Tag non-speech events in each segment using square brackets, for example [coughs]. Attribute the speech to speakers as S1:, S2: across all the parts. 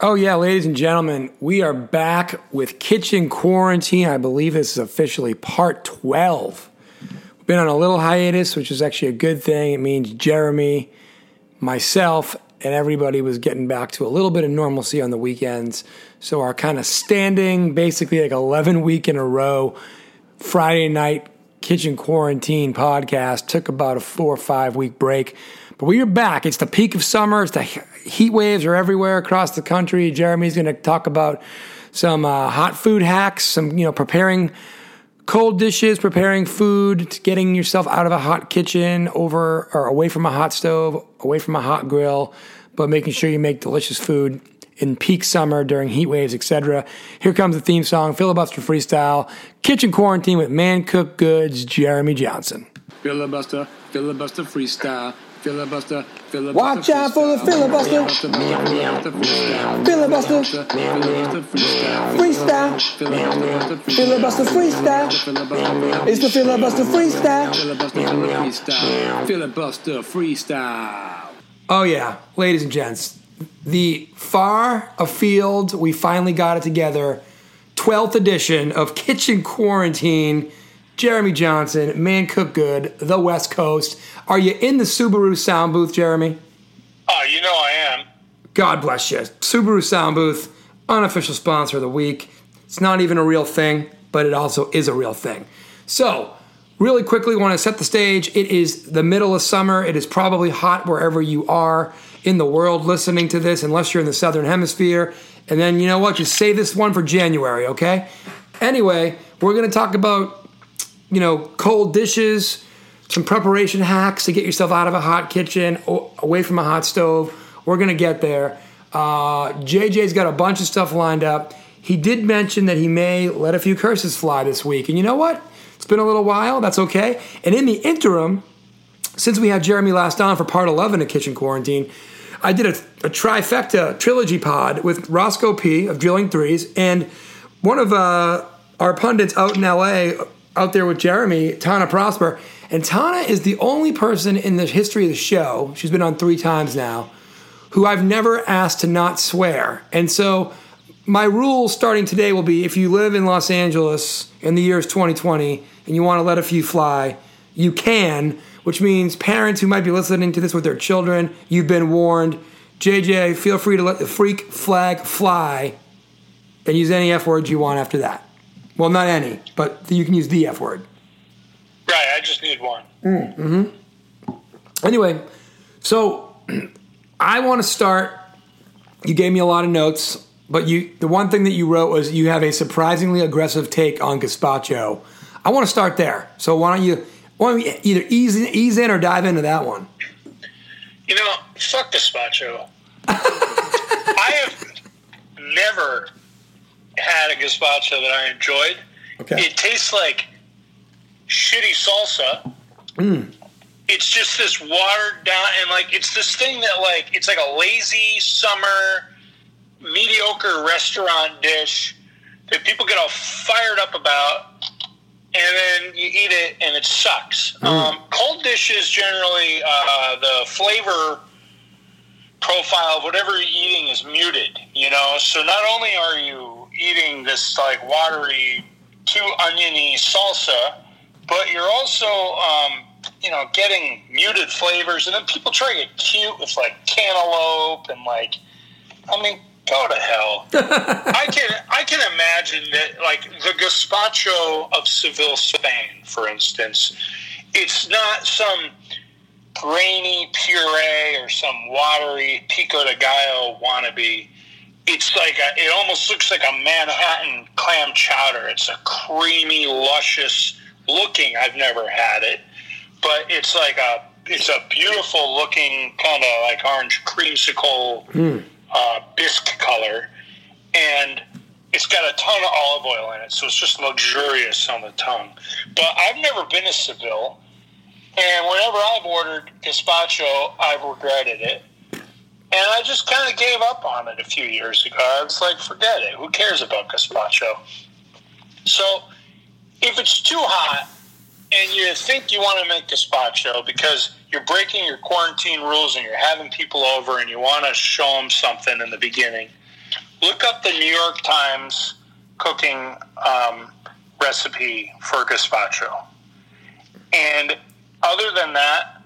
S1: Oh, yeah, ladies and gentlemen, we are back with Kitchen Quarantine. I believe this is officially part 12. We've been on a little hiatus, which is actually a good thing. It means Jeremy, myself, and everybody was getting back to a little bit of normalcy on the weekends. So, our kind of standing, basically like 11 week in a row, Friday night kitchen quarantine podcast took about a four or five week break. But we are back. It's the peak of summer. It's the heat waves are everywhere across the country. Jeremy's going to talk about some uh, hot food hacks, some you know preparing cold dishes, preparing food, getting yourself out of a hot kitchen, over or away from a hot stove, away from a hot grill, but making sure you make delicious food in peak summer during heat waves, etc. Here comes the theme song, filibuster freestyle, kitchen quarantine with man cooked goods, Jeremy Johnson.
S2: Filibuster, filibuster freestyle. Filibuster, filibuster.
S3: Watch out for the filibuster. Filibuster. Freestyle. Filibuster freestyle. It's the filibuster freestyle.
S2: Filibuster freestyle.
S1: Oh, yeah, ladies and gents, the far afield, we finally got it together. 12th edition of Kitchen Quarantine. Jeremy Johnson, Man Cook Good, the West Coast. Are you in the Subaru sound booth, Jeremy?
S4: Oh, you know I am.
S1: God bless you. Subaru sound booth, unofficial sponsor of the week. It's not even a real thing, but it also is a real thing. So, really quickly, want to set the stage. It is the middle of summer. It is probably hot wherever you are in the world listening to this, unless you're in the southern hemisphere. And then, you know what? Just save this one for January, okay? Anyway, we're going to talk about, you know, cold dishes, some preparation hacks to get yourself out of a hot kitchen, away from a hot stove. We're going to get there. Uh, JJ's got a bunch of stuff lined up. He did mention that he may let a few curses fly this week. And you know what? It's been a little while. That's okay. And in the interim, since we had Jeremy last on for part 11 of Kitchen Quarantine, I did a, a trifecta trilogy pod with Roscoe P of Drilling Threes and one of uh, our pundits out in LA, out there with Jeremy, Tana Prosper. And Tana is the only person in the history of the show, she's been on three times now, who I've never asked to not swear. And so my rule starting today will be if you live in Los Angeles in the year 2020 and you want to let a few fly, you can, which means parents who might be listening to this with their children, you've been warned. JJ, feel free to let the freak flag fly and use any F words you want after that. Well, not any, but you can use the F word.
S4: Right, I just need one.
S1: Mm, hmm Anyway, so [clears throat] I want to start. You gave me a lot of notes, but you the one thing that you wrote was you have a surprisingly aggressive take on gazpacho. I want to start there. So why don't you why don't you either ease ease in or dive into that one?
S4: You know, fuck gazpacho. [laughs] I have never had a gazpacho that I enjoyed.
S1: Okay.
S4: It tastes like shitty salsa.
S1: Mm.
S4: It's just this watered down, and like it's this thing that like it's like a lazy summer mediocre restaurant dish that people get all fired up about, and then you eat it and it sucks.
S1: Mm.
S4: Um, cold dishes generally uh, the flavor profile of whatever you're eating is muted. You know, so not only are you eating this like watery, too oniony salsa but you're also um, you know getting muted flavors, and then people try to get cute with like cantaloupe and like, I mean, go to hell. [laughs] I can I can imagine that like the gazpacho of Seville, Spain, for instance, it's not some grainy puree or some watery pico de gallo wannabe. It's like a, it almost looks like a Manhattan clam chowder. It's a creamy, luscious looking. I've never had it, but it's like a it's a beautiful looking kind of like orange creamsicle
S1: Mm.
S4: uh, bisque color, and it's got a ton of olive oil in it, so it's just luxurious on the tongue. But I've never been to Seville, and whenever I've ordered gazpacho, I've regretted it. And I just kind of gave up on it a few years ago. I was like, forget it. Who cares about gazpacho? So if it's too hot and you think you want to make a gazpacho because you're breaking your quarantine rules and you're having people over and you want to show them something in the beginning, look up the New York Times cooking um, recipe for gazpacho. And other than that,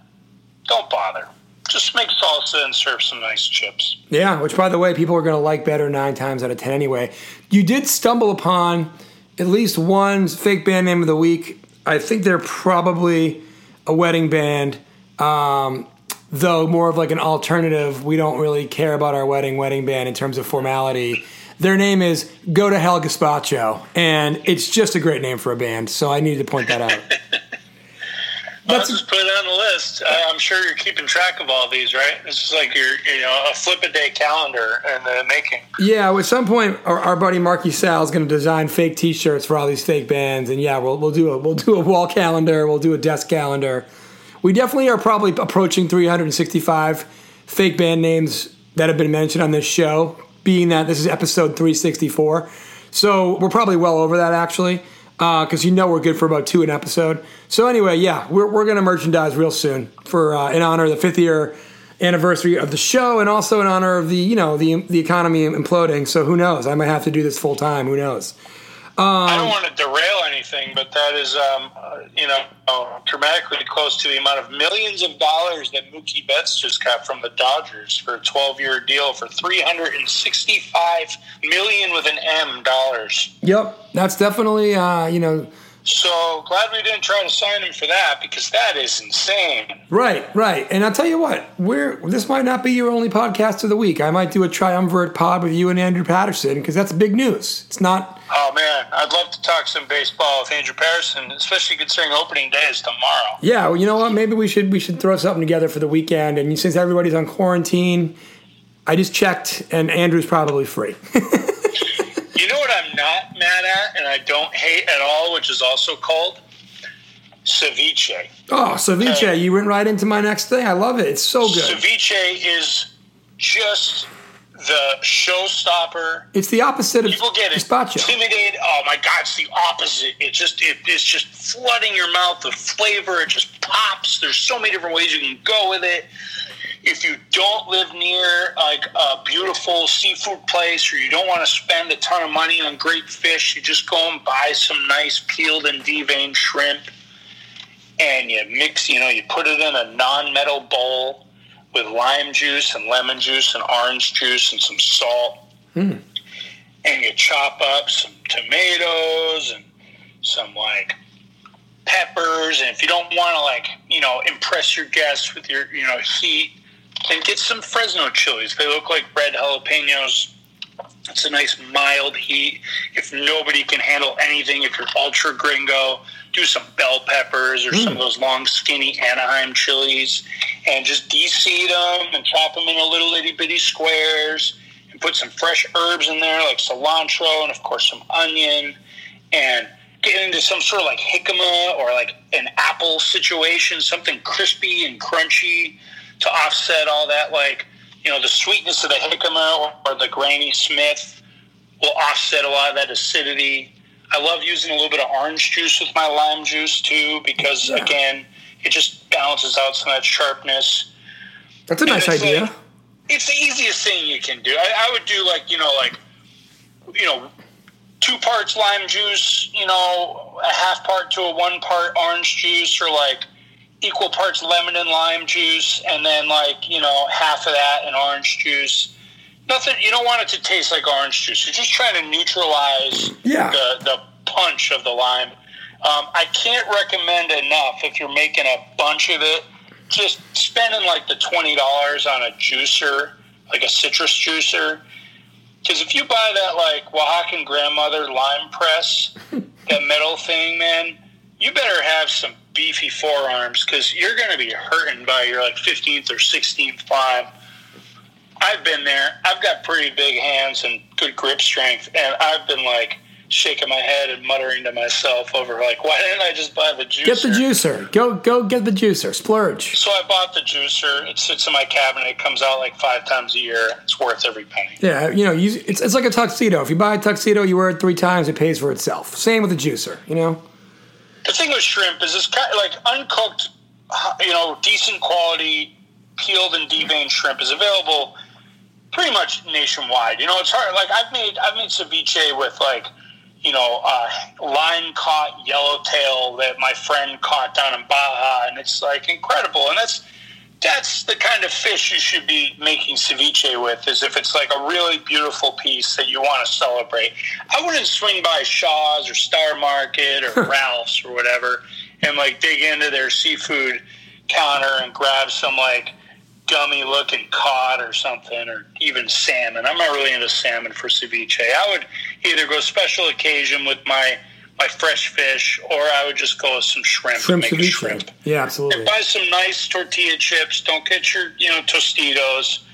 S4: don't bother. Just make salsa and serve some nice chips.
S1: Yeah, which by the way, people are going to like better nine times out of ten anyway. You did stumble upon at least one fake band name of the week. I think they're probably a wedding band, um, though more of like an alternative. We don't really care about our wedding wedding band in terms of formality. Their name is Go to Hell Gazpacho, and it's just a great name for a band. So I needed to point that out. [laughs]
S4: I'll
S1: That's-
S4: just put it on the list. I'm sure you're keeping track of all these, right? It's just like your, you know, a flip a day calendar in the making.
S1: Yeah, at some point, our, our buddy Marky Sal is going to design fake T-shirts for all these fake bands, and yeah, we'll we'll do a we'll do a wall calendar, we'll do a desk calendar. We definitely are probably approaching 365 fake band names that have been mentioned on this show. Being that this is episode 364, so we're probably well over that actually, because you know we're good for about two an episode. So anyway, yeah, we're we're going to merchandise real soon for uh, in honor of the fifth year anniversary of the show and also in honor of the you know the the economy imploding. So who knows? I might have to do this full time. Who knows?
S4: I don't want to derail anything, but that is, um, uh, you know, uh, dramatically close to the amount of millions of dollars that Mookie Betts just got from the Dodgers for a 12-year deal for 365 million with an M dollars.
S1: Yep, that's definitely uh, you know
S4: So glad we didn't try to sign him for that because that is insane.
S1: right, right. And I'll tell you what, we're this might not be your only podcast of the week. I might do a triumvirate pod with you and Andrew Patterson because that's big news. It's not.
S4: Oh man, I'd love to talk some baseball with Andrew Patterson, especially considering opening day is tomorrow.
S1: Yeah, well, you know what? Maybe we should we should throw something together for the weekend. And since everybody's on quarantine, I just checked, and Andrew's probably free. [laughs]
S4: You know what I'm not mad at, and I don't hate at all, which is also called ceviche.
S1: oh, ceviche! You went right into my next thing. I love it. It's so good.
S4: Ceviche is just the showstopper.
S1: It's the opposite of
S4: People get
S1: gazpacho.
S4: intimidated. Oh my god, it's the opposite. It just it, it's just flooding your mouth with flavor. It just pops. There's so many different ways you can go with it. If you don't live near like a beautiful seafood place, or you don't want to spend a ton of money on great fish, you just go and buy some nice peeled and deveined shrimp, and you mix. You know, you put it in a non-metal bowl with lime juice and lemon juice and orange juice and some salt. Hmm. And you chop up some tomatoes and some like peppers. And if you don't want to like you know impress your guests with your you know heat then get some fresno chilies. They look like red jalapenos. It's a nice mild heat. If nobody can handle anything if you're ultra gringo do some bell peppers or some of mm. those long skinny anaheim chilies and just de-seed them and chop them into little itty bitty squares and put some fresh herbs in there like cilantro and of course some onion and get into some sort of like jicama or like an apple situation, something crispy and crunchy to offset all that like you know the sweetness of the jicama or, or the Granny Smith will offset a lot of that acidity. I love using a little bit of orange juice with my lime juice too because
S1: Yeah.
S4: again it just balances out some of that sharpness
S1: That's a nice
S4: it's
S1: idea.
S4: like- it's the easiest thing you can do. I, I would do like you know like you know two parts lime juice, you know a half part to a one part orange juice, or like equal parts lemon and lime juice, and then like you know half of that and orange juice. Nothing. You don't want it to taste like orange juice. You're just trying to neutralize
S1: Yeah.
S4: the the punch of the lime. Um, I can't recommend enough if you're making a bunch of it. Just spending like the twenty dollars on a juicer, like a citrus juicer. Because if you buy that like Oaxacan grandmother lime press, [laughs] that metal thing, man, you better have some beefy forearms because you're going to be hurting by your like 15th or 16th lime. I've been there. I've got pretty big hands and good grip strength, and I've been like shaking my head and muttering to myself over like, why didn't I just buy the juicer?
S1: Get the juicer. Go go get the juicer. Splurge.
S4: So I bought the juicer. It sits in my cabinet. It comes out like five times a year. It's worth every penny.
S1: Yeah, you know, you, it's, it's like a tuxedo. If you buy a tuxedo, you wear it three times, it pays for itself. Same with the juicer, you know?
S4: The thing with shrimp is it's kind of like uncooked, you know, decent quality peeled and deveined shrimp is available pretty much nationwide. You know, it's hard. Like I've made I've made ceviche with like you know uh, line caught yellowtail that my friend caught down in Baja, and it's like incredible. And that's that's the kind of fish you should be making ceviche with. Is if it's like a really beautiful piece that you want to celebrate. I wouldn't swing by Shaw's or Star Market or [laughs] Ralph's or whatever and like dig into their seafood counter and grab some like gummy looking cod or something, or even salmon. I'm not really into salmon for ceviche. I would either go special occasion with my my fresh fish, or I would just go with some shrimp.
S1: Shrimp
S4: make a shrimp.
S1: Yeah, absolutely.
S4: And buy some nice tortilla chips. Don't get your you know Tostitos.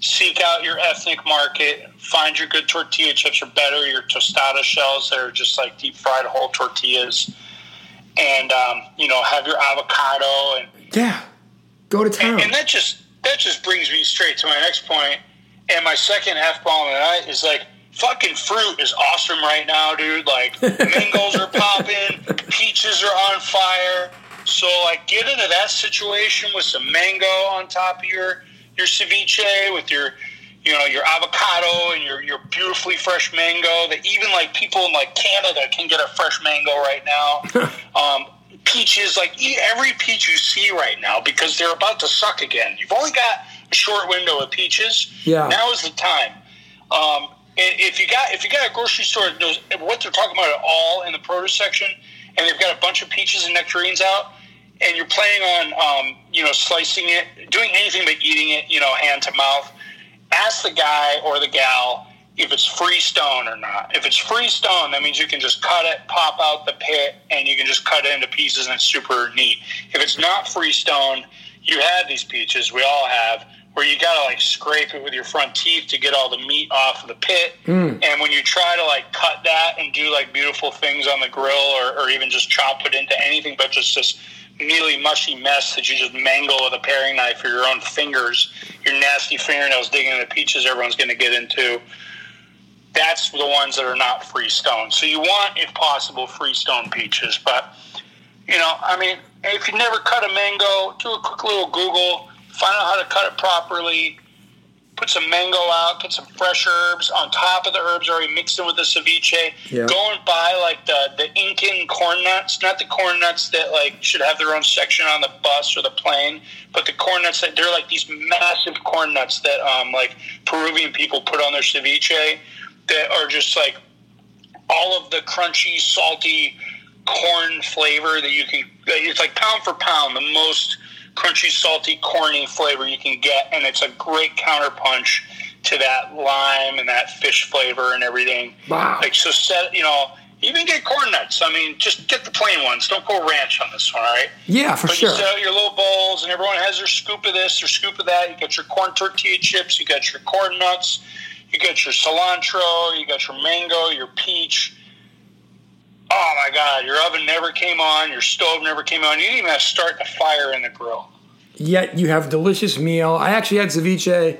S4: Seek out your ethnic market. Find your good tortilla chips are better your tostada shells that are just like deep fried whole tortillas. And um, you know have your avocado and
S1: Yeah. Go to town.
S4: and that just that just brings me straight to my next point. And my second f bomb of the night is like fucking fruit is awesome right now, dude. Like [laughs] mangoes are popping, peaches are on fire. So like get into that situation with some mango on top of your your ceviche with your you know your avocado and your your beautifully fresh mango that even like people in like Canada can get a fresh mango right now. [laughs] um, peaches, like eat every peach you see right now because they're about to suck again. You've only got a short window of peaches.
S1: Yeah.
S4: Now is the time. Um, if you got if you got a grocery store that knows what they're talking about at all in the produce section, and they've got a bunch of peaches and nectarines out, and you're planning on um, you know slicing it, doing anything but eating it, you know, hand to mouth, ask the guy or the gal if it's freestone or not. If it's freestone, that means you can just cut it, pop out the pit, and you can just cut it into pieces, and it's super neat. If it's not freestone, you have these peaches, we all have, where you gotta like scrape it with your front teeth to get all the meat off of the pit. Mm. And when you try to like cut that and do like beautiful things on the grill, or, or even just chop it into anything but just this mealy, mushy mess that you just mangle with a paring knife or your own fingers, your nasty fingernails digging into peaches everyone's going to get into. That's the ones that are not freestone. So you want, if possible, freestone peaches. But, you know, I mean, if you never cut a mango, do a quick little Google, find out how to cut it properly. Put some mango out, put some fresh herbs on top of the herbs already mixed in with the ceviche.
S1: Yeah.
S4: Go and buy like the, the Incan corn nuts, not the corn nuts that like should have their own section on the bus or the plane, but the corn nuts that they're like these massive corn nuts that um, like Peruvian people put on their ceviche that are just like all of the crunchy, salty corn flavor that you can. It's like pound for pound the most crunchy, salty, corny flavor you can get, and it's a great counterpunch to that lime and that fish flavor and everything.
S1: Wow.
S4: Like so, set you know. Even get corn nuts. I mean, just get the plain ones. Don't go ranch on this one, all right?
S1: yeah, for
S4: But
S1: sure.
S4: you set out your little bowls, and everyone has their scoop of this, their scoop of that. You got your corn tortilla chips, you got your corn nuts, you got your cilantro, you got your mango, your peach. Oh my God, your oven never came on, your stove never came on. You didn't even have to start the fire in the grill.
S1: Yet you have delicious meal. I actually had ceviche.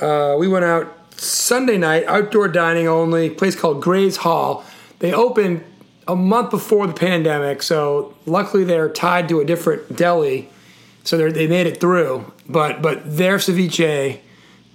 S1: Uh, we went out Sunday night, outdoor dining only, place called Gray's Hall. They opened a month before the pandemic, so luckily they're tied to a different deli, so they made it through. But but their ceviche,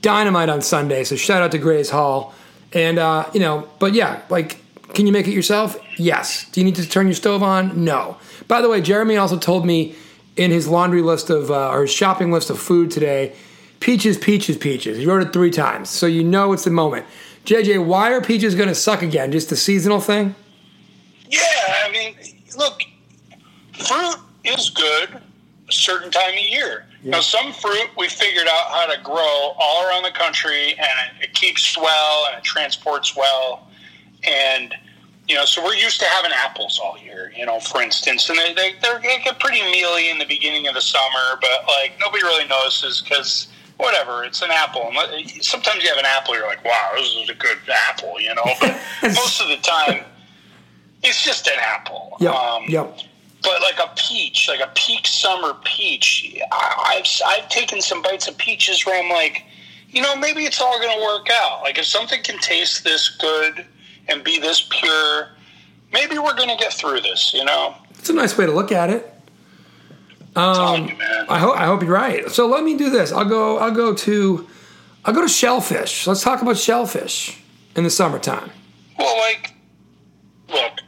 S1: dynamite on Sunday. So shout out to Gray's Hall, and uh, you know, but yeah, like, can you make it yourself? Yes. Do you need to turn your stove on? No. By the way, Jeremy also told me in his laundry list of uh, or his shopping list of food today, peaches, peaches, peaches. He wrote it three times, so you know it's the moment. JJ, why are peaches going to suck again? Just a seasonal thing?
S4: Yeah, I mean, look, fruit is good a certain time of year. Now, some fruit we figured out how to grow all around the country, and it, it keeps well and it transports well, and you know, so we're used to having apples all year. You know, for instance, and they they, they're, they get pretty mealy in the beginning of the summer, but like nobody really notices because. Whatever, it's an apple. And Sometimes you have an apple, you're like, "Wow, this is a good apple," you know. But [laughs] most of the time, it's just an apple.
S1: Yep.
S4: Um,
S1: yep.
S4: But like a peach, like a peak summer peach, I, I've I've taken some bites of peaches where I'm like, you know, maybe it's all going to work out. Like if something can taste this good and be this pure, maybe we're going to get through this. You know,
S1: It's a nice way to look at it.
S4: Um, you.
S1: I hope I hope you're right. So let me do this. I'll go. I'll go to I'll go to shellfish. Let's talk about shellfish in the summertime.
S4: Well, like, look,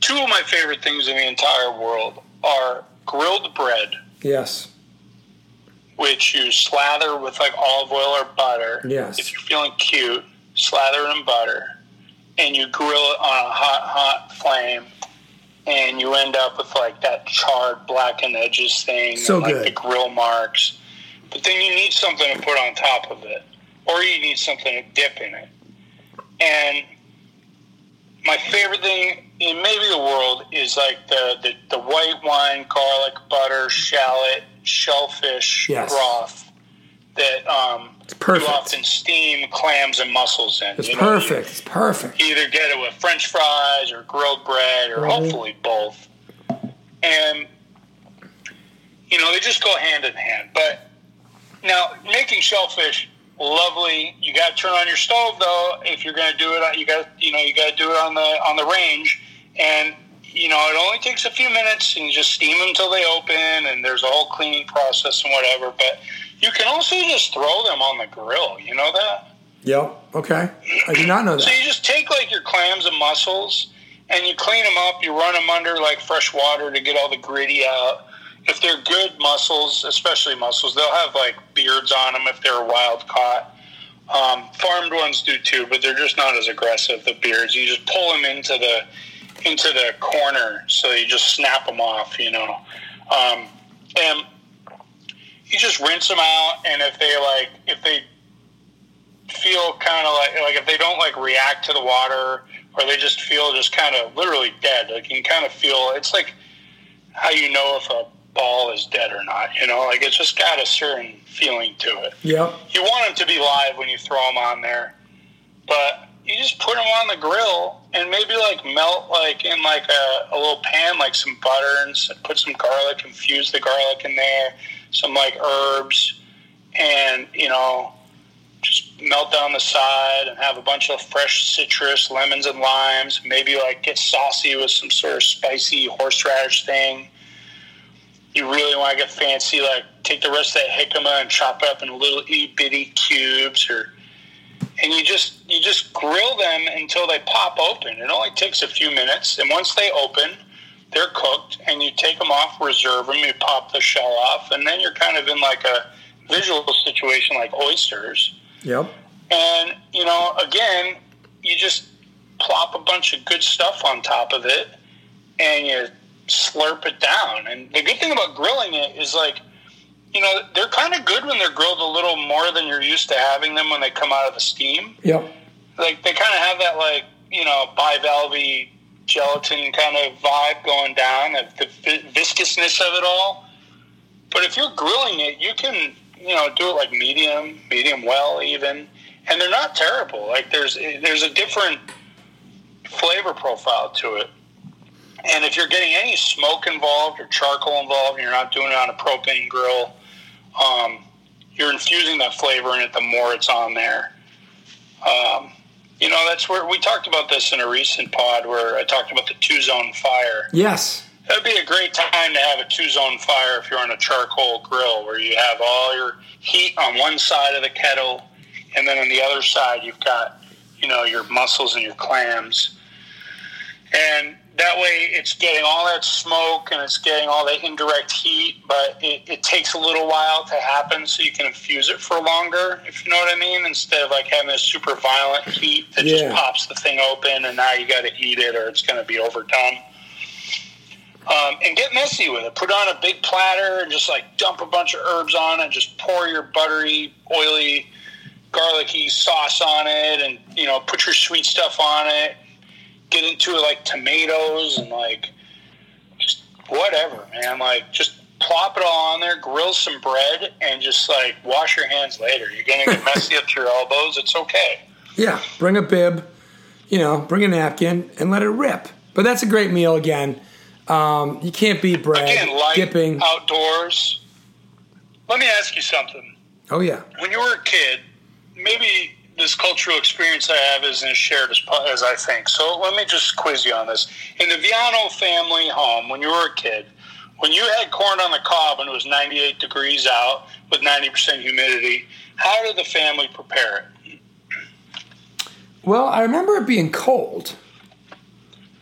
S4: two of my favorite things in the entire world are grilled bread,
S1: Yes.
S4: which you slather with like olive oil or butter.
S1: Yes.
S4: If you're feeling cute, slather in butter, and you grill it on a hot, hot flame, and you end up with like that charred blackened edges thing,
S1: So
S4: and, like
S1: good.
S4: the grill marks. But then you need something to put on top of it, or you need something to dip in it. And my favorite thing in maybe the world is like the, the, the white wine, garlic, butter, shallot, shellfish
S1: Yes.
S4: broth that um,
S1: perfect.
S4: you often steam clams and mussels in.
S1: It's
S4: You know, you-
S1: perfect. It's perfect.
S4: either get it with French fries or grilled bread, or
S1: Mhm.
S4: hopefully both. And you know they just go hand in hand. But now making shellfish, lovely. You got to turn on your stove though. If you're going to do it, you got you know you got to do it on the on the range. And you know it only takes a few minutes, and you just steam them until they open. And there's a whole cleaning process and whatever. But you can also just throw them on the grill. You know that.
S1: Yep. Okay. I did not know that.
S4: So you just take like your clams and mussels and you clean them up. You run them under like fresh water to get all the gritty out. If they're good mussels, especially mussels, they'll have like beards on them if they're wild caught. Um, farmed ones do too, but they're just not as aggressive. The beards, you just pull them into the into the corner, so you just snap them off, you know. Um, and you just rinse them out, and if they like, if they feel kind of like like if they don't like react to the water or they just feel just kind of literally dead like you can kind of feel it's like how you know if a ball is dead or not you know like it's just got a certain feeling to it
S1: Yep.
S4: you want them to be live when you throw them on there but you just put them on the grill and maybe like melt like in like a, a little pan like some butter and put some garlic infuse the garlic in there some like herbs and you know just melt down the side and have a bunch of fresh citrus lemons and limes maybe like get saucy with some sort of spicy horseradish thing you really want to get fancy like take the rest of that jicama and chop it up in little itty bitty cubes or and you just you just grill them until they pop open. It only takes a few minutes, and once they open, they're cooked, and you take them off, reserve them, you pop the shell off, and then you're kind of in like a visual situation like oysters.
S1: Yep.
S4: And you know, again, you just plop a bunch of good stuff on top of it, and you slurp it down. And the good thing about grilling it is like you know, they're kind of good when they're grilled a little more than you're used to having them when they come out of the steam.
S1: Yep.
S4: Like they kind of have that like you know bivalve gelatin kind of vibe going down, the viscousness of it all. But if you're grilling it, you can you know do it like medium, medium well even, and they're not terrible. Like there's there's a different flavor profile to it. And if you're getting any smoke involved or charcoal involved, and you're not doing it on a propane grill, um, you're infusing that flavor in it the more it's on there. Um, you know, that's where we talked about this in a recent pod where I talked about the two zone fire.
S1: Yes.
S4: That'd be a great time to have a two zone fire if you're on a charcoal grill where you have all your heat on one side of the kettle, and then on the other side you've got, you know, your mussels and your clams. And that way it's getting all that smoke and it's getting all that indirect heat, but it, it takes a little while to happen so you can infuse it for longer, if you know what I mean, instead of like having this super violent heat that
S1: Yeah.
S4: just pops the thing open and now you got to eat it or it's going to be overdone. Um, and get messy with it. Put on a big platter and just like dump a bunch of herbs on it. Just pour your buttery, oily, garlicky sauce on it, and you know, put your sweet stuff on it. Get into it like tomatoes and like just whatever, man. Like just plop it all on there. Grill some bread and just like wash your hands later. You're gonna get [laughs] messy up to your elbows. It's okay.
S1: Yeah. Bring a bib, you know, bring a napkin and let it rip. But that's a great meal again. Um, you can't beat bread.
S4: Again, light
S1: dipping.
S4: outdoors. Let me ask you something.
S1: Oh yeah.
S4: when you were a kid, maybe this cultural experience I have isn't as shared as, as I think. So let me just quiz you on this. In the Viano family home, when you were a kid, when you had corn on the cob and it was 98 degrees out with 90% humidity, how did the family prepare it?
S1: Well, I remember it being cold.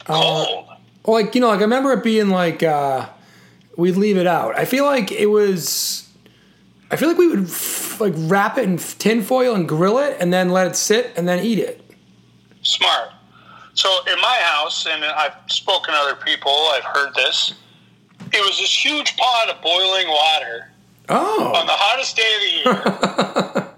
S4: Cold.
S1: Like you know, like I remember it being like uh, we'd leave it out. I feel like it was. I feel like we would f- like wrap it in tin foil and grill it, and then let it sit, and then eat it.
S4: Smart. So in my house, and I've spoken to other people, I've heard this. It was this huge pot of boiling water
S1: Oh.
S4: on the hottest day of the year. [laughs]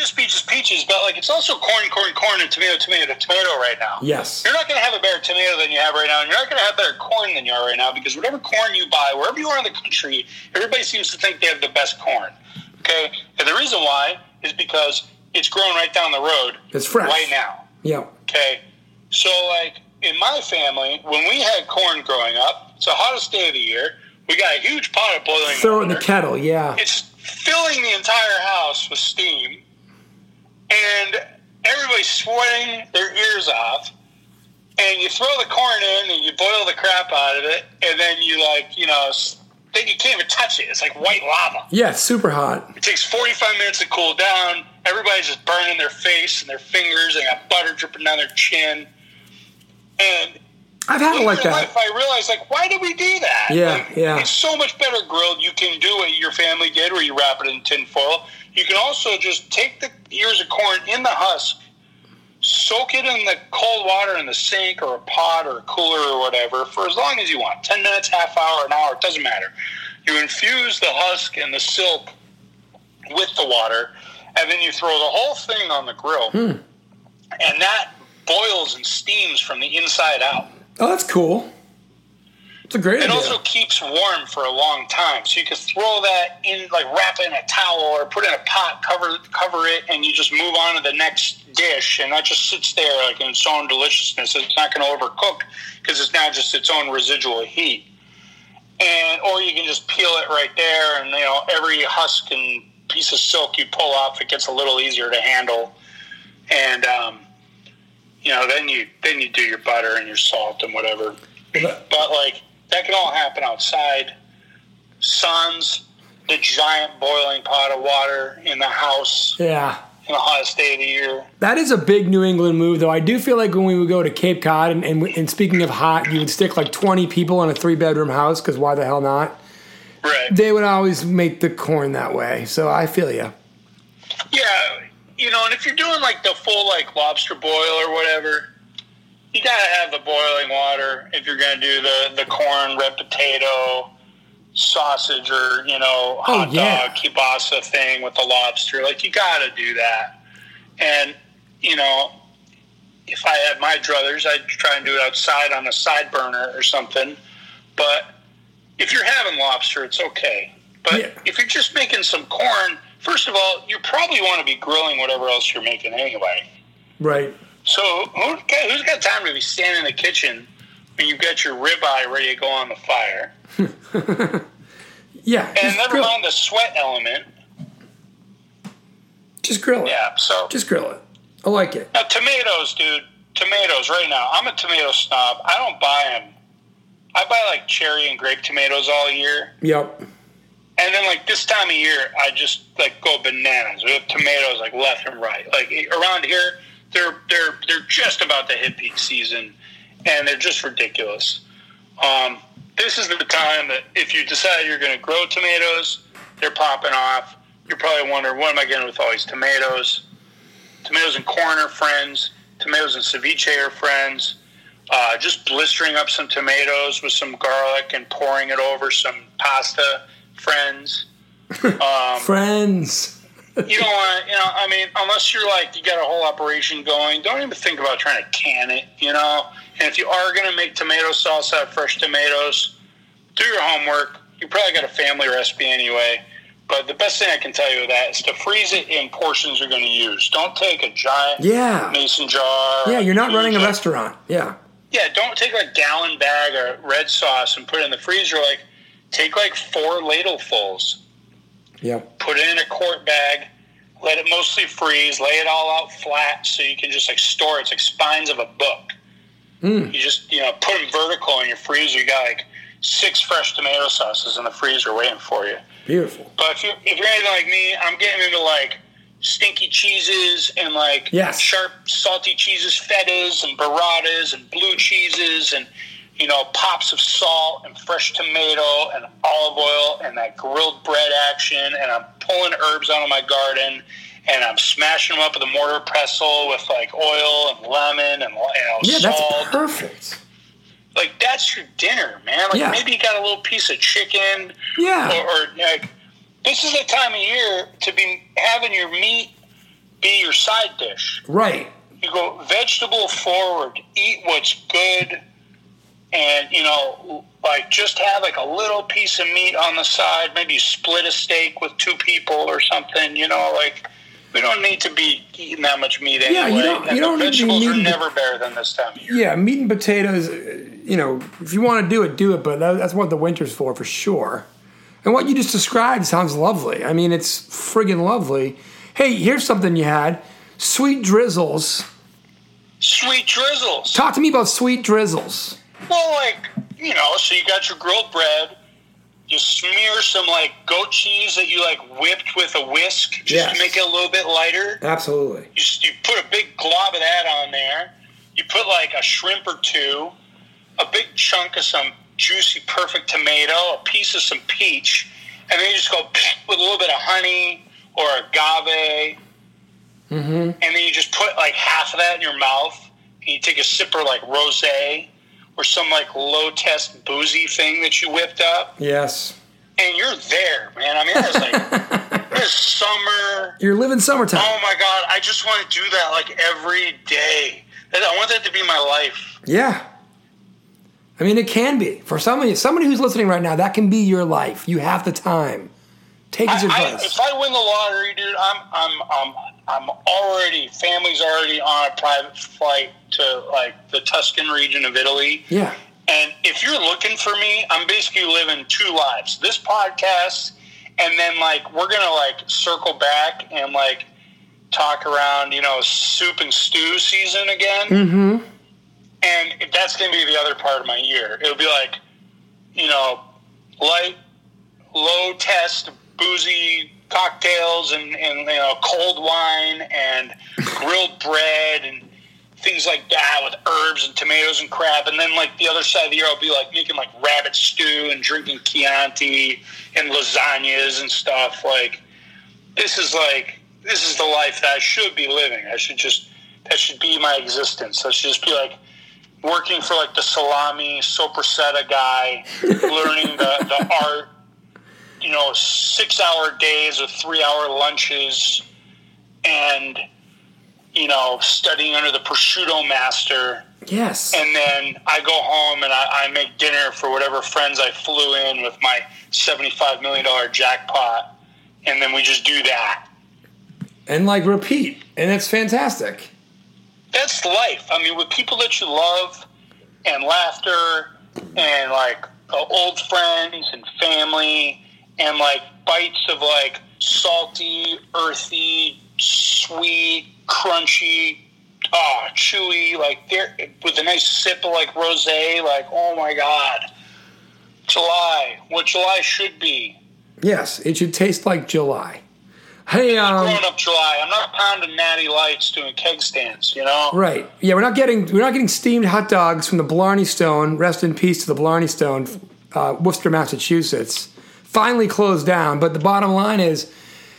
S4: Peaches, peaches, peaches, but like it's also corn, corn, corn, and tomato, tomato, tomato right now.
S1: yes.
S4: You're not going to have a better tomato than you have right now, and you're not going to have better corn than you are right now because whatever corn you buy, wherever you are in the country, everybody seems to think they have the best corn. Okay, and the reason why is because it's grown right down the road.
S1: It's fresh.
S4: right now.
S1: Yeah.
S4: Okay, so like in my family, when we had corn growing up, it's the hottest day of the year. We got a huge pot of boiling
S1: Throw it in the kettle. Yeah.
S4: It's filling the entire house with steam, and everybody's sweating their ears off. And you throw the corn in, and you boil the crap out of it, and then you like, you know, then you can't even touch it. It's like white lava.
S1: Yeah. It's super hot.
S4: It takes 45 minutes to cool down. Everybody's just burning their face and their fingers. They got butter dripping down their chin. And
S1: I've had it like that.
S4: life, I realized, like, why did we do that?
S1: Yeah,
S4: Like,
S1: yeah.
S4: It's so much better grilled. You can do what your family did, where you wrap it in tin foil. You can also just take the ears of corn in the husk, soak it in the cold water in the sink or a pot or a cooler or whatever for as long as you want 10 minutes, half hour, an hour, it doesn't matter. You infuse the husk and the silk with the water, and then you throw the whole thing on the grill.
S1: Hmm.
S4: And that boils and steams from the inside out.
S1: Oh, that's cool. It's a great
S4: It
S1: idea.
S4: also keeps warm for a long time, so you can throw that in, like wrap it in a towel or put it in a pot, cover cover it, and you just move on to the next dish, and that just sits there like in its own deliciousness. It's not going to overcook because it's now just its own residual heat. And or you can just peel it right there, and you know every husk and piece of silk you pull off, it gets a little easier to handle, and um, you know then you then you do your butter and your salt and whatever but like that can all happen outside. Suns, the giant boiling pot of water in the house
S1: yeah.
S4: in the hottest day of the year.
S1: That is a big New England move, though. I do feel like when we would go to Cape Cod, and, and, and speaking of hot, you would stick like 20 people in a three bedroom house, because why the hell not?
S4: Right.
S1: They would always make the corn that way. So I feel you.
S4: Yeah, you know, and if you're doing like the full like lobster boil or whatever, you gotta have the boiling water if you're gonna do the the corn, red potato, sausage, or you know oh, hot
S1: Oh, yeah.
S4: dog kielbasa thing with the lobster. Like you gotta do that. And you know, if I had my druthers, I'd try and do it outside on a side burner or something. But if you're having lobster, it's okay. But
S1: Yeah.
S4: if you're just making some corn, first of all, you probably want to be grilling whatever else you're making anyway.
S1: Right.
S4: So who, who's got time to be standing in the kitchen when you've got your ribeye ready to go on the fire? [laughs]
S1: Yeah.
S4: And never
S1: grill,
S4: mind the sweat element.
S1: just grill it.
S4: Yeah. So
S1: Just grill it. I like it.
S4: now tomatoes, dude. Tomatoes. Right now, I'm a tomato snob. I don't buy them. I buy like cherry and grape tomatoes all year.
S1: Yep.
S4: And then like this time of year, I just like go bananas with tomatoes like left and right. Like around here, they're they're they're just about to hit peak season, and they're just ridiculous. Um, this is the time that if you decide you're going to grow tomatoes, they're popping off. You're probably wondering, what am I getting with all these tomatoes? Tomatoes and corn are friends. Tomatoes and ceviche are friends. Uh, just blistering up some tomatoes with some garlic and pouring it over some pasta, friends. [laughs] Um,
S1: Friends.
S4: You don't want to, you know, I mean, unless you're like, you got a whole operation going, don't even think about trying to can it, you know? And if you are going to make tomato sauce out of fresh tomatoes, do your homework. You probably got a family recipe anyway. But the best thing I can tell you with that is to freeze it in portions you're going to use. Don't take a giant
S1: Yeah.
S4: mason jar.
S1: Yeah, you're not running a restaurant. Yeah.
S4: yeah, don't take a gallon bag of red sauce and put it in the freezer. Like, take like four ladlefuls,
S1: Yep.
S4: put it in a quart bag, let it mostly freeze, lay it all out flat so you can just like store it. It's like spines of a book.
S1: Mm.
S4: You just, you know, put them vertical in your freezer. You got like six fresh tomato sauces in the freezer waiting for you.
S1: Beautiful.
S4: But if you if you're anything like me, I'm getting into like stinky cheeses and like
S1: Yes.
S4: sharp salty cheeses, fetas and burratas and blue cheeses and you know pops of salt and fresh tomato and olive oil and that grilled bread action. And I'm pulling herbs out of my garden and I'm smashing them up with a mortar pestle with like oil and lemon and you know
S1: Yeah, that's perfect.
S4: like that's your dinner, man. Like
S1: Yeah.
S4: maybe you got a little piece of chicken
S1: Yeah.
S4: or, or like this is the time of year to be having your meat be your side dish.
S1: Right.
S4: You go vegetable forward, eat what's good, and you know, like just have like a little piece of meat on the side. Maybe you split a steak with two people or something. You know, like we don't need to be eating that much meat anyway.
S1: Yeah, you don't-
S4: and
S1: you don't to be
S4: vegetables are never better than this time of year.
S1: Yeah, meat and potatoes. uh, You know, if you want to do it, do it. But that's what the winter's for, for sure. And what you just described sounds lovely. I mean, it's friggin' lovely. Hey, here's something you had: sweet drizzles.
S4: Sweet drizzles.
S1: Talk to me about sweet drizzles.
S4: Well, like, you know, so you got your grilled bread. You smear some, like, goat cheese that you, like, whipped with a whisk just
S1: Yes.
S4: to make it a little bit lighter.
S1: Absolutely.
S4: You, you put a big glob of that on there. You put, like, a shrimp or two, a big chunk of some juicy, perfect tomato, a piece of some peach, and then you just go [laughs] with a little bit of honey or agave.
S1: Mm-hmm.
S4: And then you just put, like, half of that in your mouth. And you take a sipper, like, rose or some like low test boozy thing that you whipped up,
S1: Yes.
S4: and you're there, man. I mean, it's like [laughs] it's summer.
S1: You're living summertime.
S4: Oh my god, I just want to do that like every day. I want that to be my life.
S1: Yeah. I mean, it can be for somebody. Somebody who's listening right now, that can be your life. You have the time. Take his
S4: I, I,
S1: advice.
S4: if I win the lottery, dude, I'm I'm I'm I'm already family's already on a private flight to like the Tuscan region of Italy.
S1: yeah.
S4: And if you're looking for me, I'm basically living two lives. This podcast, and then like we're gonna like circle back and like talk around, you know, soup and stew season again.
S1: Mm-hmm.
S4: And that's gonna be the other part of my year. It'll be like, you know, light, low test, boozy cocktails and, and you know, cold wine and grilled bread and things like that with herbs and tomatoes and crab. And then like the other side of the year, I'll be like making like rabbit stew and drinking Chianti and lasagnas and stuff. Like this is like this is the life that I should be living. I should just that should be my existence. I should just be like working for like the salami sopressata guy, [laughs] learning the, the art. You know, six hour days or three hour lunches, and you know, studying under the prosciutto master.
S1: Yes.
S4: And then I go home and I, I make dinner for whatever friends I flew in with my $75 million jackpot. And then we just do that.
S1: and like repeat, and it's fantastic.
S4: That's life. I mean, with people that you love and laughter and like uh, old friends and family and like bites of like salty, earthy, sweet, crunchy, oh, chewy, like there with a nice sip of like rosé, like oh my god, July, what July should be.
S1: Yes, it should taste like July. Hey, um,
S4: Growing up July, I'm not pounding natty lights doing keg stands, you know.
S1: right? Yeah, we're not getting we're not getting steamed hot dogs from the Blarney Stone. Rest in peace to the Blarney Stone, uh, Worcester, Massachusetts. Finally closed down, but the bottom line is,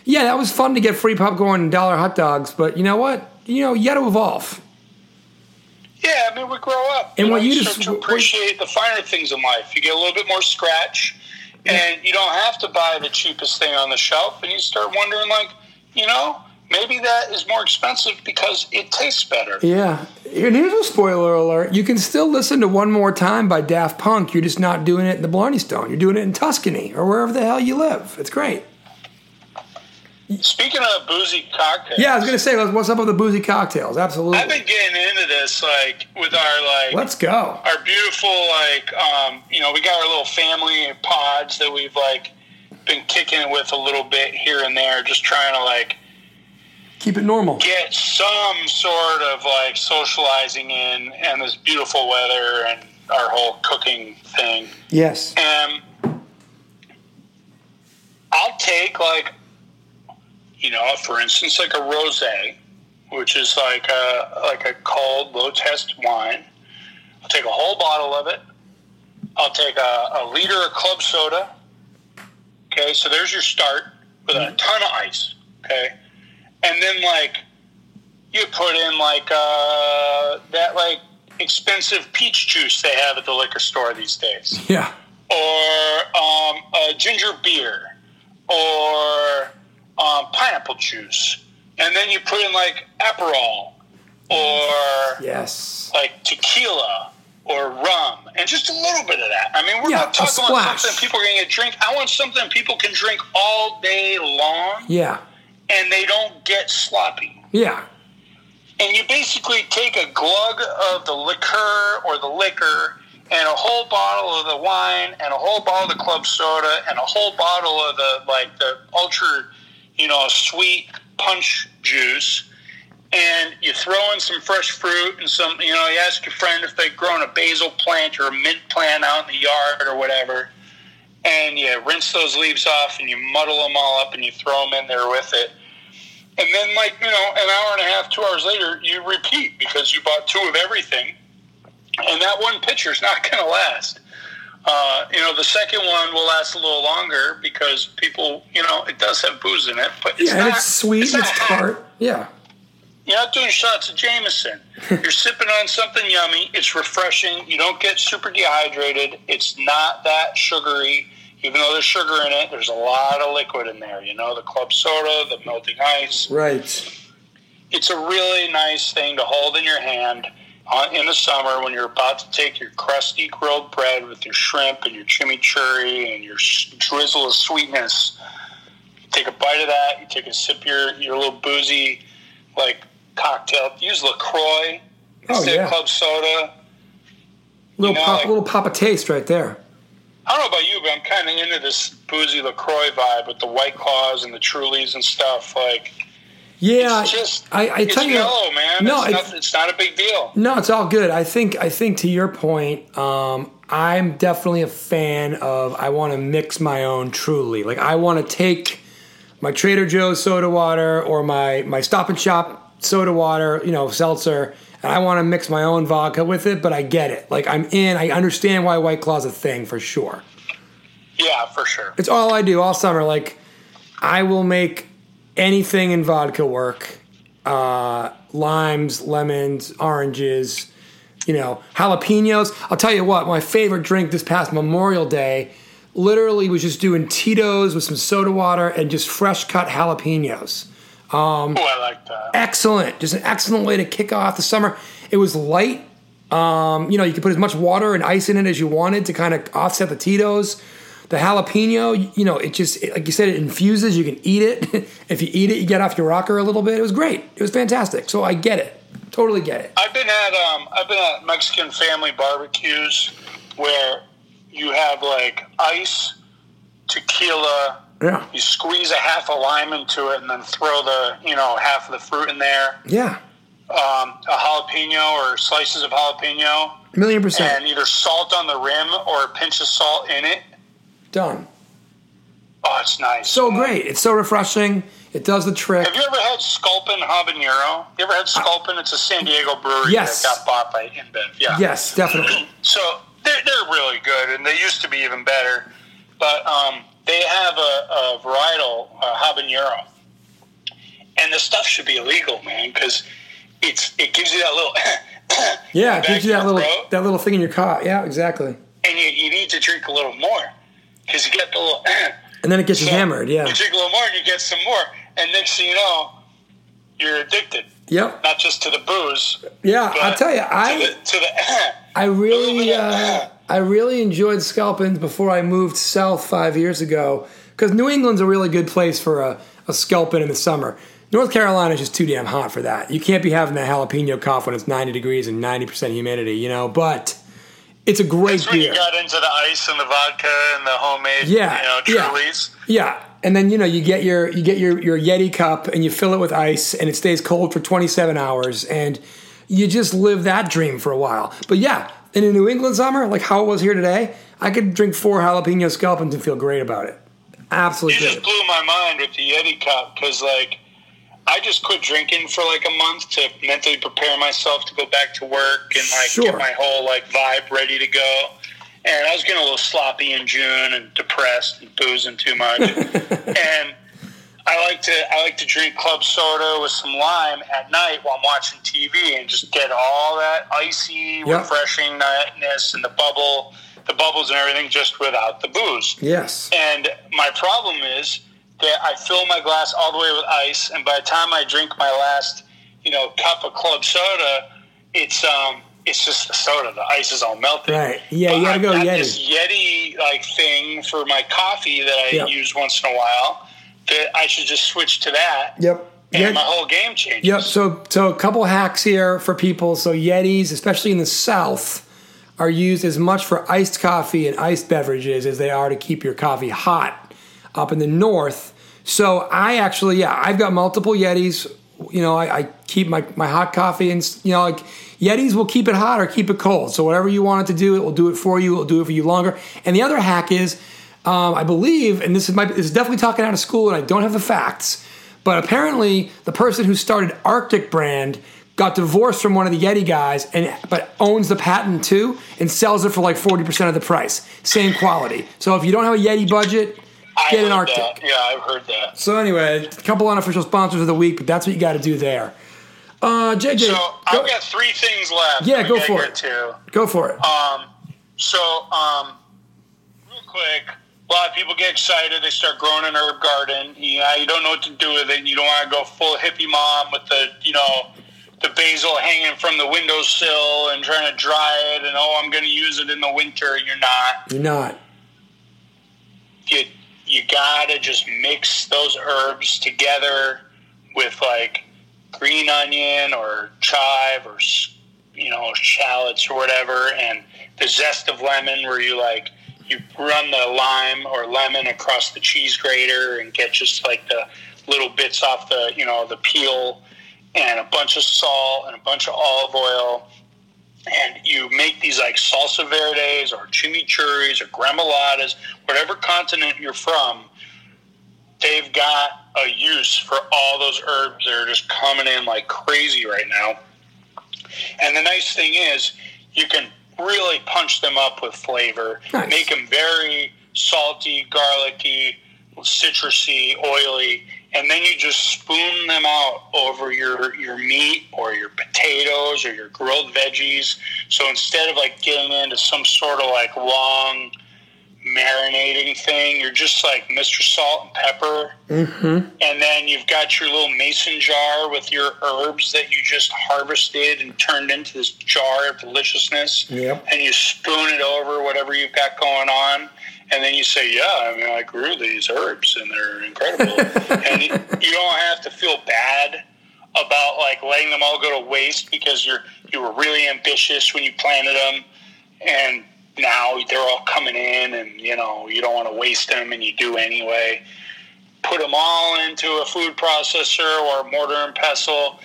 S1: yeah, that was fun to get free popcorn and dollar hot dogs. But you know what? You know, you got to evolve.
S4: Yeah, I mean, we grow up.
S1: And
S4: you
S1: what
S4: know,
S1: you
S4: you
S1: just-
S4: start to appreciate the finer things in life. You get a little bit more scratch, and you don't have to buy the cheapest thing on the shelf. And you start wondering, like, you know, maybe that is more expensive because it tastes better.
S1: Yeah. And here's a spoiler alert. You can still listen to One More Time by Daft Punk. You're just not doing it in the Blarney Stone. You're doing it in Tuscany or wherever the hell you live. It's great.
S4: Speaking of boozy cocktails,
S1: Yeah, I was going to say, what's up with the boozy cocktails? Absolutely.
S4: I've been getting into this, like, with our like
S1: Let's go.
S4: our beautiful like um, you know we got our little family pods that we've like been kicking it with a little bit here and there just trying to like
S1: Keep it normal.
S4: get some sort of like socializing in and this beautiful weather and our whole cooking thing.
S1: Yes.
S4: And I'll take like, you know, for instance, like a rosé, which is like a like a cold, low test wine. I'll take a whole bottle of it. I'll take a, a liter of club soda. Okay, so there's your start with a mm-hmm. ton of ice. Okay, and then like you put in like uh, that like expensive peach juice they have at the liquor store these days
S1: Yeah.
S4: or um, a ginger beer or um, pineapple juice. And then you put in like Aperol or
S1: Yes.
S4: like tequila or rum and just a little bit of that. I mean, we're
S1: Yeah,
S4: not talking about something people are going to drink. I want something people can drink all day long
S1: Yeah.
S4: And they don't get sloppy.
S1: Yeah.
S4: And you basically take a glug of the liquor or the liquor and a whole bottle of the wine and a whole bottle of the club soda and a whole bottle of the like the ultra, you know, sweet punch juice. And you throw in some fresh fruit and some, you know, you ask your friend if they've grown a basil plant or a mint plant out in the yard or whatever. And you rinse those leaves off and you muddle them all up and you throw them in there with it. And then, like, you know, an hour and a half, two hours later, you repeat because you bought two of everything. And that one pitcher is not [laughs] going to last. Uh, you know, the second one will last a little longer because people, you know, it does have booze in it, but it's
S1: Yeah,
S4: not,
S1: and it's sweet it's
S4: hot.
S1: tart. Yeah.
S4: You're not doing shots of Jameson. [laughs] You're sipping on something yummy. It's refreshing. You don't get super dehydrated. It's not that sugary. Even though there's sugar in it, there's a lot of liquid in there. You know, the club soda, the melting ice.
S1: Right.
S4: It's a really nice thing to hold in your hand on, in the summer when you're about to take your crusty grilled bread with your shrimp and your chimichurri and your drizzle of sweetness. Take a bite of that. You take a sip of your, your little boozy, like, cocktail. Use LaCroix
S1: Oh,
S4: instead
S1: yeah.
S4: of club soda.
S1: Little
S4: know,
S1: pop,
S4: like-
S1: little pop of taste right there.
S4: I don't know about you, but I'm kind of into this boozy LaCroix vibe with the White Claws and the Trulies and stuff. Like,
S1: Yeah.
S4: it's just,
S1: I, I tell you.
S4: mellow, man.
S1: No,
S4: it's,
S1: it-
S4: not, it's not a big deal.
S1: No, it's all good. I think I think to your point, um, I'm definitely a fan of I want to mix my own truly. Like I want to take my Trader Joe's soda water or my my Stop and Shop soda water, you know, seltzer, and I want to mix my own vodka with it, but I get it. Like I'm in, I understand why White Claw's a thing for sure.
S4: Yeah, for sure.
S1: It's all I do all summer. Like I will make anything in vodka work. Uh, limes, lemons, oranges, you know, jalapenos. I'll tell you what, my favorite drink this past Memorial Day literally was just doing Tito's with some soda water and just fresh cut jalapenos.
S4: Oh, I like that.
S1: Excellent. Just an excellent way to kick off the summer. It was light. Um, you know, you could put as much water and ice in it as you wanted to kind of offset the Tito's. The jalapeno, you know, it just, it- like you said, it infuses. You can eat it. [laughs] if you eat it, you get off your rocker a little bit. It was great. It was fantastic. So I get it. Totally get it.
S4: I've been at um, I've been at Mexican family barbecues where you have like ice, tequila.
S1: Yeah.
S4: You squeeze a half a lime into it, and then throw the you know half of the fruit in there.
S1: Yeah.
S4: Um, a jalapeno or slices of jalapeno,
S1: A million percent.
S4: and either salt on the rim or a pinch of salt in it.
S1: Done.
S4: Oh, it's nice.
S1: So great. It's so refreshing. It does the trick.
S4: Have you ever had Sculpin Habanero? You ever had Sculpin? It's a San Diego brewery
S1: Yes.
S4: that got bought by InBev. Yeah.
S1: Yes, definitely.
S4: So they're, they're really good, and they used to be even better. But um, they have a, a varietal uh, habanero, and the stuff should be illegal, man, because it's it gives you that little [coughs]
S1: Yeah, it gives you that little
S4: throat,
S1: that little thing in your car. Yeah, exactly.
S4: and you, you need to drink a little more because you get the little.
S1: And then it gets you hammered. Yeah.
S4: You drink a little more, and you get some more, and next thing you know, you're addicted,
S1: Yep.
S4: not just to the booze.
S1: Yeah, I'll tell you,
S4: to
S1: I
S4: the, to the [coughs]
S1: I really uh, [coughs] I really enjoyed Sculpins before I moved south five years ago because New England's a really good place for a, a Sculpin in the summer. North Carolina is just too damn hot for that. You can't be having that jalapeno cough when it's 90 degrees and 90% humidity, you know, but it's a great
S4: That's
S1: beer.
S4: you got into the ice and the vodka and the homemade,
S1: Yeah,
S4: you know,
S1: yeah. Yeah, and then you know you get your you get your your Yeti cup and you fill it with ice and it stays cold for 27 hours and you just live that dream for a while. But yeah, in a New England summer, like how it was here today, I could drink four jalapeno Sculpins and feel great about it. Absolutely
S4: You just blew my mind with the Yeti cup because, like, I just quit drinking for like a month to mentally prepare myself to go back to work and like
S1: Sure.
S4: get my whole like vibe ready to go. And I was getting a little sloppy in June and depressed and boozing too much. [laughs] and I like to I like to drink club soda with some lime at night while I'm watching TV and just get all that icy,
S1: Yep.
S4: refreshingness and the bubble, the bubbles and everything, just without the booze.
S1: Yes.
S4: And my problem is that I fill my glass all the way with ice, and by the time I drink my last, you know, cup of club soda, it's um, it's just the soda. The ice is all melted.
S1: Right. Yeah, you gotta
S4: I've
S1: go
S4: got
S1: Yeti.
S4: This Yeti like thing for my coffee that I
S1: Yep.
S4: use once in a while. That I should just switch to that,
S1: Yep.
S4: and
S1: Yet-
S4: my whole game changes.
S1: Yep. So, so a couple hacks here for people. So Yetis, especially in the South, are used as much for iced coffee and iced beverages as they are to keep your coffee hot. Up in the North, so I actually, yeah, I've got multiple Yetis. You know, I, I keep my, my hot coffee and you know, like Yetis will keep it hot or keep it cold. So whatever you want it to do, it will do it for you. It will do it for you longer. And the other hack is, um, I believe, and this is my, this is definitely talking out of school, and I don't have the facts. But apparently, the person who started RTIC brand got divorced from one of the Yeti guys, and but owns the patent too, and sells it for like forty percent of the price, same quality. So if you don't have a Yeti budget, get an RTIC.
S4: that. Yeah, I've heard that.
S1: So anyway, a couple unofficial sponsors of the week, but that's what you got to do there. Uh, JJ,
S4: So
S1: go,
S4: I've got three things left.
S1: Yeah, go for it. Go for it.
S4: Um, so, um, real quick, a lot of people get excited. They start growing an herb garden. You, know, you don't know what to do with it. You don't want to go full hippie mom with the, you know, the basil hanging from the windowsill and trying to dry it. And oh, I'm going to use it in the winter. You're not.
S1: You're not.
S4: You you gotta just mix those herbs together with like green onion or chive or you know shallots or whatever, and the zest of lemon, where you like you run the lime or lemon across the cheese grater and get just like the little bits off the you know the peel, and a bunch of salt and a bunch of olive oil and you make these like salsa verdes or chimichurris or gremolatas, whatever continent you're from, they've got a use for all those herbs that are just coming in like crazy right now. And the nice thing is, you can really punch them up with flavor,
S1: Nice.
S4: make them very salty, garlicky, citrusy, oily, and then you just spoon them out over your your meat or your potatoes or your grilled veggies. So instead of like getting into some sort of like long marinating thing, you're just like Mr. Salt and Pepper,
S1: Mm-hmm.
S4: and then you've got your little mason jar with your herbs that you just harvested and turned into this jar of deliciousness.
S1: Yep.
S4: And you spoon it over whatever you've got going on. And then you say, yeah, I mean, I grew these herbs and they're incredible. [laughs] and you don't have to feel bad about like letting them all go to waste because you're you were really ambitious when you planted them, and now they're all coming in, and you know you don't want to waste them, and you do anyway. Put them all into a food processor or mortar and pestle.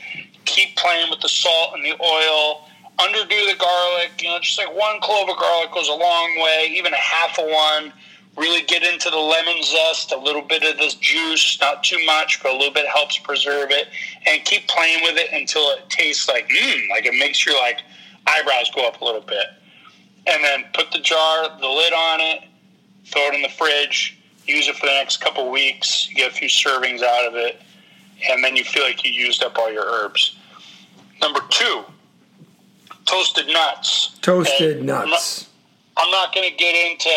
S4: Keep playing with the salt and the oil. Underdo the garlic. You know, just like one clove of garlic goes a long way. Even a half of one. Really get into the lemon zest, a little bit of this juice, not too much, but a little bit helps preserve it. And keep playing with it until it tastes like mmm, like it makes your like eyebrows go up a little bit. And then put the jar, the lid on it, throw it in the fridge, use it for the next couple weeks, get a few servings out of it, and then you feel like you used up all your herbs. Number two, toasted nuts.
S1: Toasted
S4: And I'm not-
S1: nuts.
S4: I'm not going to get into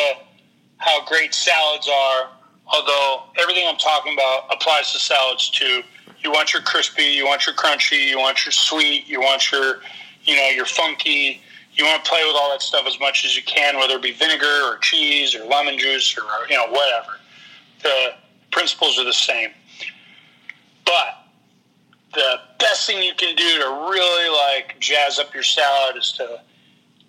S4: how great salads are, although everything I'm talking about applies to salads too. You want your crispy, you want your crunchy, you want your sweet, you want your, you know, your funky. You want to play with all that stuff as much as you can, whether it be vinegar or cheese or lemon juice or you know whatever. The principles are the same. But the best thing you can do to really like jazz up your salad is to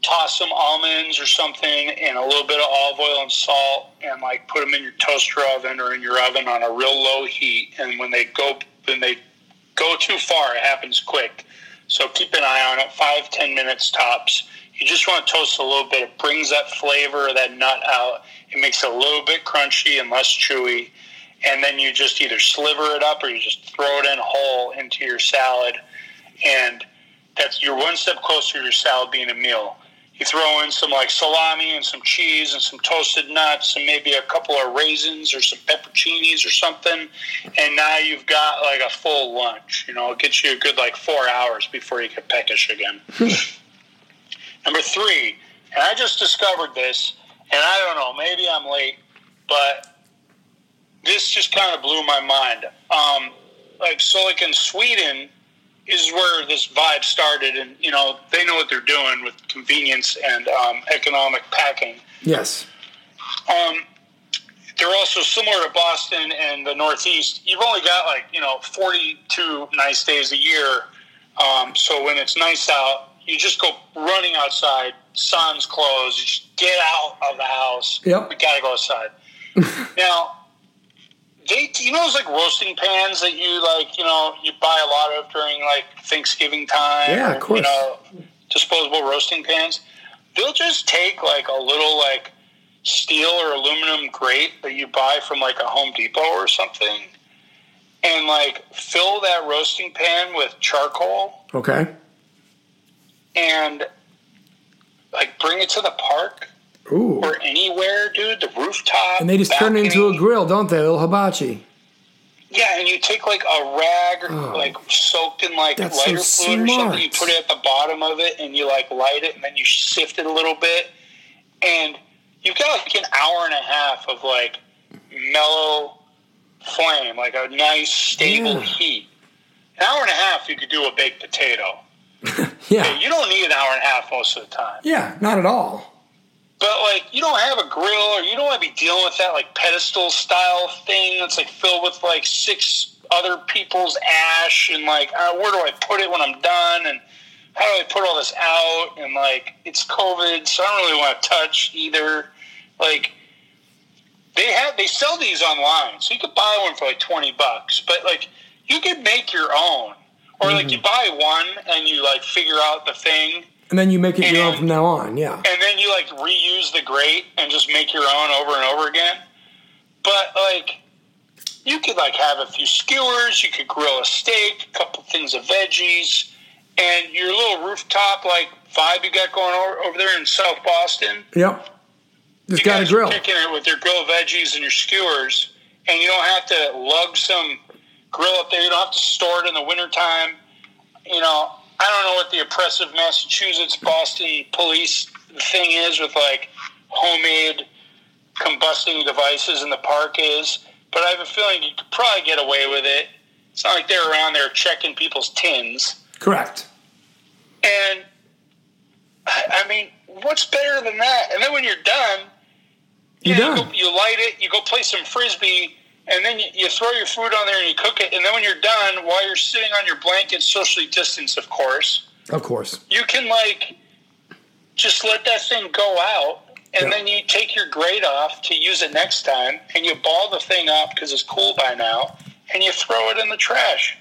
S4: toss some almonds or something and a little bit of olive oil and salt and like put them in your toaster oven or in your oven on a real low heat and when they go when they go too far it happens quick so keep an eye on it five ten minutes tops You just want to toast a little bit. It brings that flavor of that nut out. It makes it a little bit crunchy and less chewy. And then you just either sliver it up or you just throw it in whole into your salad. And that's you're one step closer to your salad being a meal. You throw in some like salami and some cheese and some toasted nuts and maybe a couple of raisins or some pepperoncinis or something, and now you've got like a full lunch. You know, it gets you a good like four hours before you get peckish again. [laughs] Number three, and I just discovered this, and I don't know, maybe I'm late, but this just kind of blew my mind. Um, like so, like in Sweden is where this vibe started, and you know they know what they're doing with convenience and um, economic packing.
S1: Yes.
S4: Um, they're also similar to Boston and the Northeast. You've only got like you know 42 nice days a year. Um, so when it's nice out, you just go running outside. Sun's closed. You just get out of the house.
S1: Yep.
S4: We gotta go outside. [laughs] now, they you know those like roasting pans that you like you know you buy a lot of during like Thanksgiving time.
S1: Yeah, of course.
S4: You know, disposable roasting pans. They'll just take like a little like steel or aluminum grate that you buy from like a Home Depot or something, and like fill that roasting pan with charcoal
S1: Okay.
S4: and like bring it to the park
S1: Ooh.
S4: or anywhere, dude. The rooftop,
S1: And they just turn it into a grill, don't they? A little hibachi.
S4: Yeah, and you take like a rag,
S1: Oh.
S4: like soaked in like
S1: That's so
S4: lighter fluid or something. You put it at the bottom of it, and you like light it, and then you sift it a little bit, and you've got like an hour and a half of like mellow flame, like a nice stable
S1: Yeah.
S4: heat. An hour and a half, you could do a baked potato. [laughs]
S1: Yeah.
S4: You don't need an hour and a half most of the time.
S1: Yeah, not at all.
S4: But like, you don't have a grill, or you don't want to be dealing with that like pedestal style thing that's like filled with like six other people's ash, and like, uh, where do I put it when I'm done, and how do I put all this out, and like, it's COVID, so I don't really want to touch either. Like, they have they sell these online, so you could buy one for like twenty bucks, but like, you could make your own, or like you buy one and you like figure out the thing
S1: And then you make it your own from now on. Yeah.
S4: and then you like reuse the grate and just make your own over and over again. But like, you could like have a few skewers, you could grill a steak, a couple things of veggies, and your little rooftop like vibe you got going over, over there in South Boston.
S1: Yep. Just got a grill.
S4: kicking it with your grilled veggies and your skewers, and you don't have to lug some grill up there. You don't have to store it in the wintertime. You know, I don't know what the oppressive Massachusetts Boston police thing is with like homemade combusting devices in the park is, but I have a feeling you could probably get away with it. It's not like they're around there checking people's tins.
S1: Correct.
S4: And I mean, what's better than that? And then when you're done, you,
S1: done.
S4: go, you light it, you go play some frisbee, and then you, you throw your food on there and you cook it. And then when you're done, while you're sitting on your blanket, socially distanced, of course,
S1: Of course.
S4: you can like just let that thing go out. And
S1: Yeah.
S4: then you take your grate off to use it next time, and you ball the thing up because it's cool by now, and you throw it in the trash.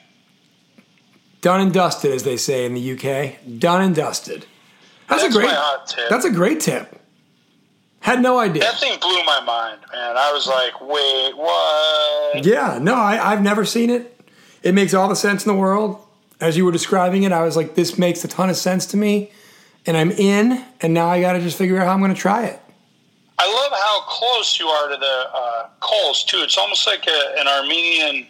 S1: Done and dusted, as they say in the UK. Done and dusted. That's,
S4: That's
S1: a great.
S4: my hot tip.
S1: That's a great tip. Had no idea.
S4: That thing blew my mind, man. I was like, wait, what?
S1: Yeah, no, I, I've never seen it. It makes all the sense in the world. As you were describing it, I was like, this makes a ton of sense to me. And I'm in, and now I got to just figure out how I'm going to try it.
S4: I love how close you are to the uh, coals, too. It's almost like a, an Armenian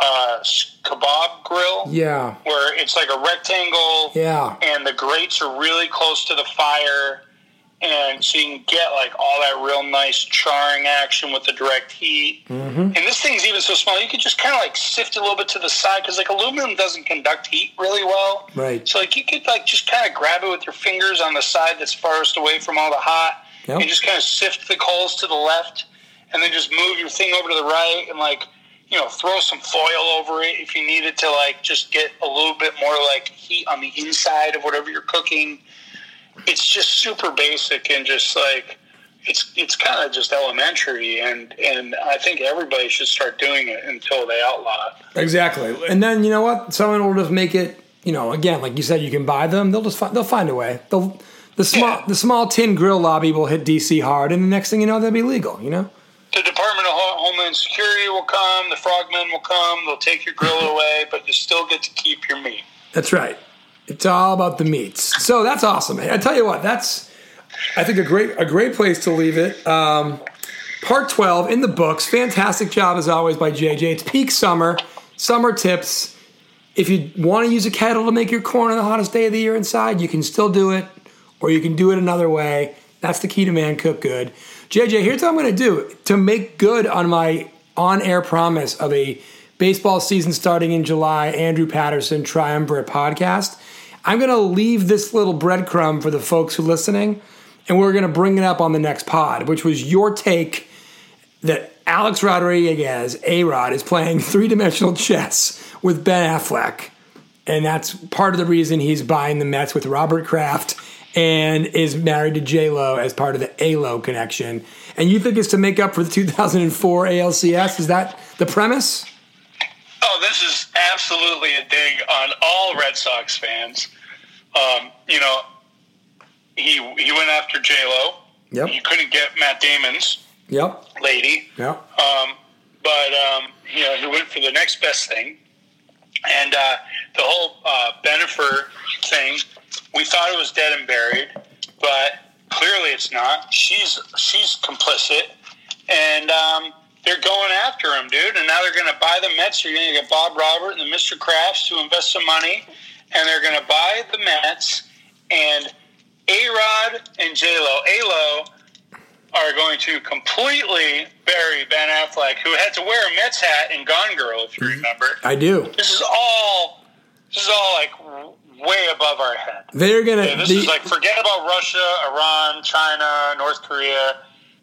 S4: uh, kebab grill
S1: Yeah,
S4: where it's like a rectangle
S1: yeah,
S4: and the grates are really close to the fire. And so you can get like all that real nice charring action with the direct heat.
S1: Mm-hmm.
S4: And this thing's even so small, you can just kind of like sift a little bit to the side because like aluminum doesn't conduct heat really well.
S1: right.
S4: So like you could like just kind of grab it with your fingers on the side that's farthest away from all the hot,
S1: Yep.
S4: and just kind of sift the coals to the left, and then just move your thing over to the right, and like you know throw some foil over it if you needed to like just get a little bit more like heat on the inside of whatever you're cooking. It's just super basic and just like it's it's kind of just elementary, and and I think everybody should start doing it until they outlaw it.
S1: Exactly. And then you know what? Someone will just make it. You know, again, like you said, you can buy them. They'll just fi- they'll find a way. They'll the small
S4: Yeah.
S1: the small tin grill lobby will hit DC hard, and the next thing you know, they'll be legal. You know.
S4: The Department of Homeland Security will come. The frogmen will come. They'll take your grill [laughs] away, but you still get to keep your meat.
S1: That's right. It's all about the meats. So that's awesome. I tell you what, that's I think a great a great place to leave it. Um, part twelve in the books. Fantastic job as always by JJ. It's peak summer. Summer tips. If you want to use a kettle to make your corn on the hottest day of the year inside, you can still do it, or you can do it another way. That's the key to man cook good. JJ, here's what I'm going to do to make good on my on-air promise of a baseball season starting in July. Andrew Patterson Triumvirate podcast. I'm going to leave this little breadcrumb for the folks who are listening, and we're going to bring it up on the next pod, which was your take that Alex Rodriguez, A Rod, is playing [laughs] three dimensional chess with Ben Affleck. And that's part of the reason he's buying the Mets with Robert Kraft and is married to J Lo as part of the A Lo connection. And you think it's to make up for the 2004 ALCS? Is that the premise?
S4: Oh, this is absolutely a dig on all Red Sox fans. Um, you know, he he went after J Lo.
S1: Yep.
S4: You couldn't get Matt Damon's
S1: Yep.
S4: lady.
S1: Yep.
S4: Um, but um, you know, he went for the next best thing, and uh, the whole uh, Bennifer thing. We thought it was dead and buried, but clearly it's not. She's she's complicit, and um, they're going after him, dude. And now they're going to buy the Mets. You're going to get Bob Robert and the Mr. Krafts to invest some money, and they're going to buy the Mets and A Rod and J Lo. A Lo are going to completely bury Ben Affleck, who had to wear a Mets hat in Gone Girl, if you mm-hmm. remember.
S1: I do.
S4: This is all. This is all like way above our head.
S1: They're gonna.
S4: Okay, this
S1: the-
S4: is like forget about Russia, Iran, China, North Korea.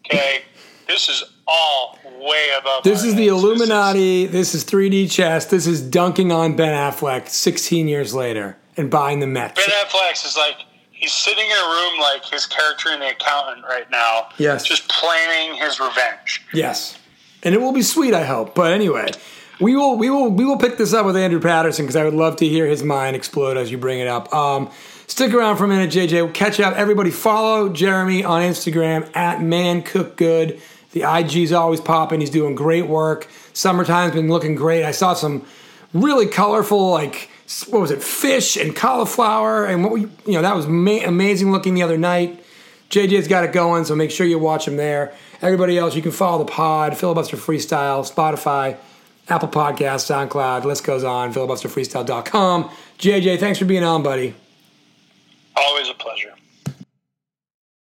S4: Okay, this is all way above.
S1: This is the
S4: heads. This
S1: Illuminati. This is 3D chess. This is dunking on Ben Affleck 16 years later and buying the Mets.
S4: Ben Affleck is like he's sitting in a room like his character in The Accountant right now.
S1: Yes.
S4: just planning his revenge.
S1: Yes, and it will be sweet, I hope. But anyway, we will we will we will pick this up with Andrew Patterson because I would love to hear his mind explode as you bring it up. Um, stick around for a minute, JJ. We'll catch up. Everybody, follow Jeremy on Instagram at Man Cook Good. The IG's always popping. He's doing great work. Summertime's been looking great. I saw some really colorful like what was it fish and cauliflower and what we, you know that was ma- amazing looking the other night JJ's got it going, so make sure you watch him there. Everybody else, you can follow the pod, Filibuster Freestyle, Spotify, Apple Podcasts, SoundCloud, list goes on, filibusterfreestyle.com. JJ, thanks for being on, buddy.
S4: Always a pleasure.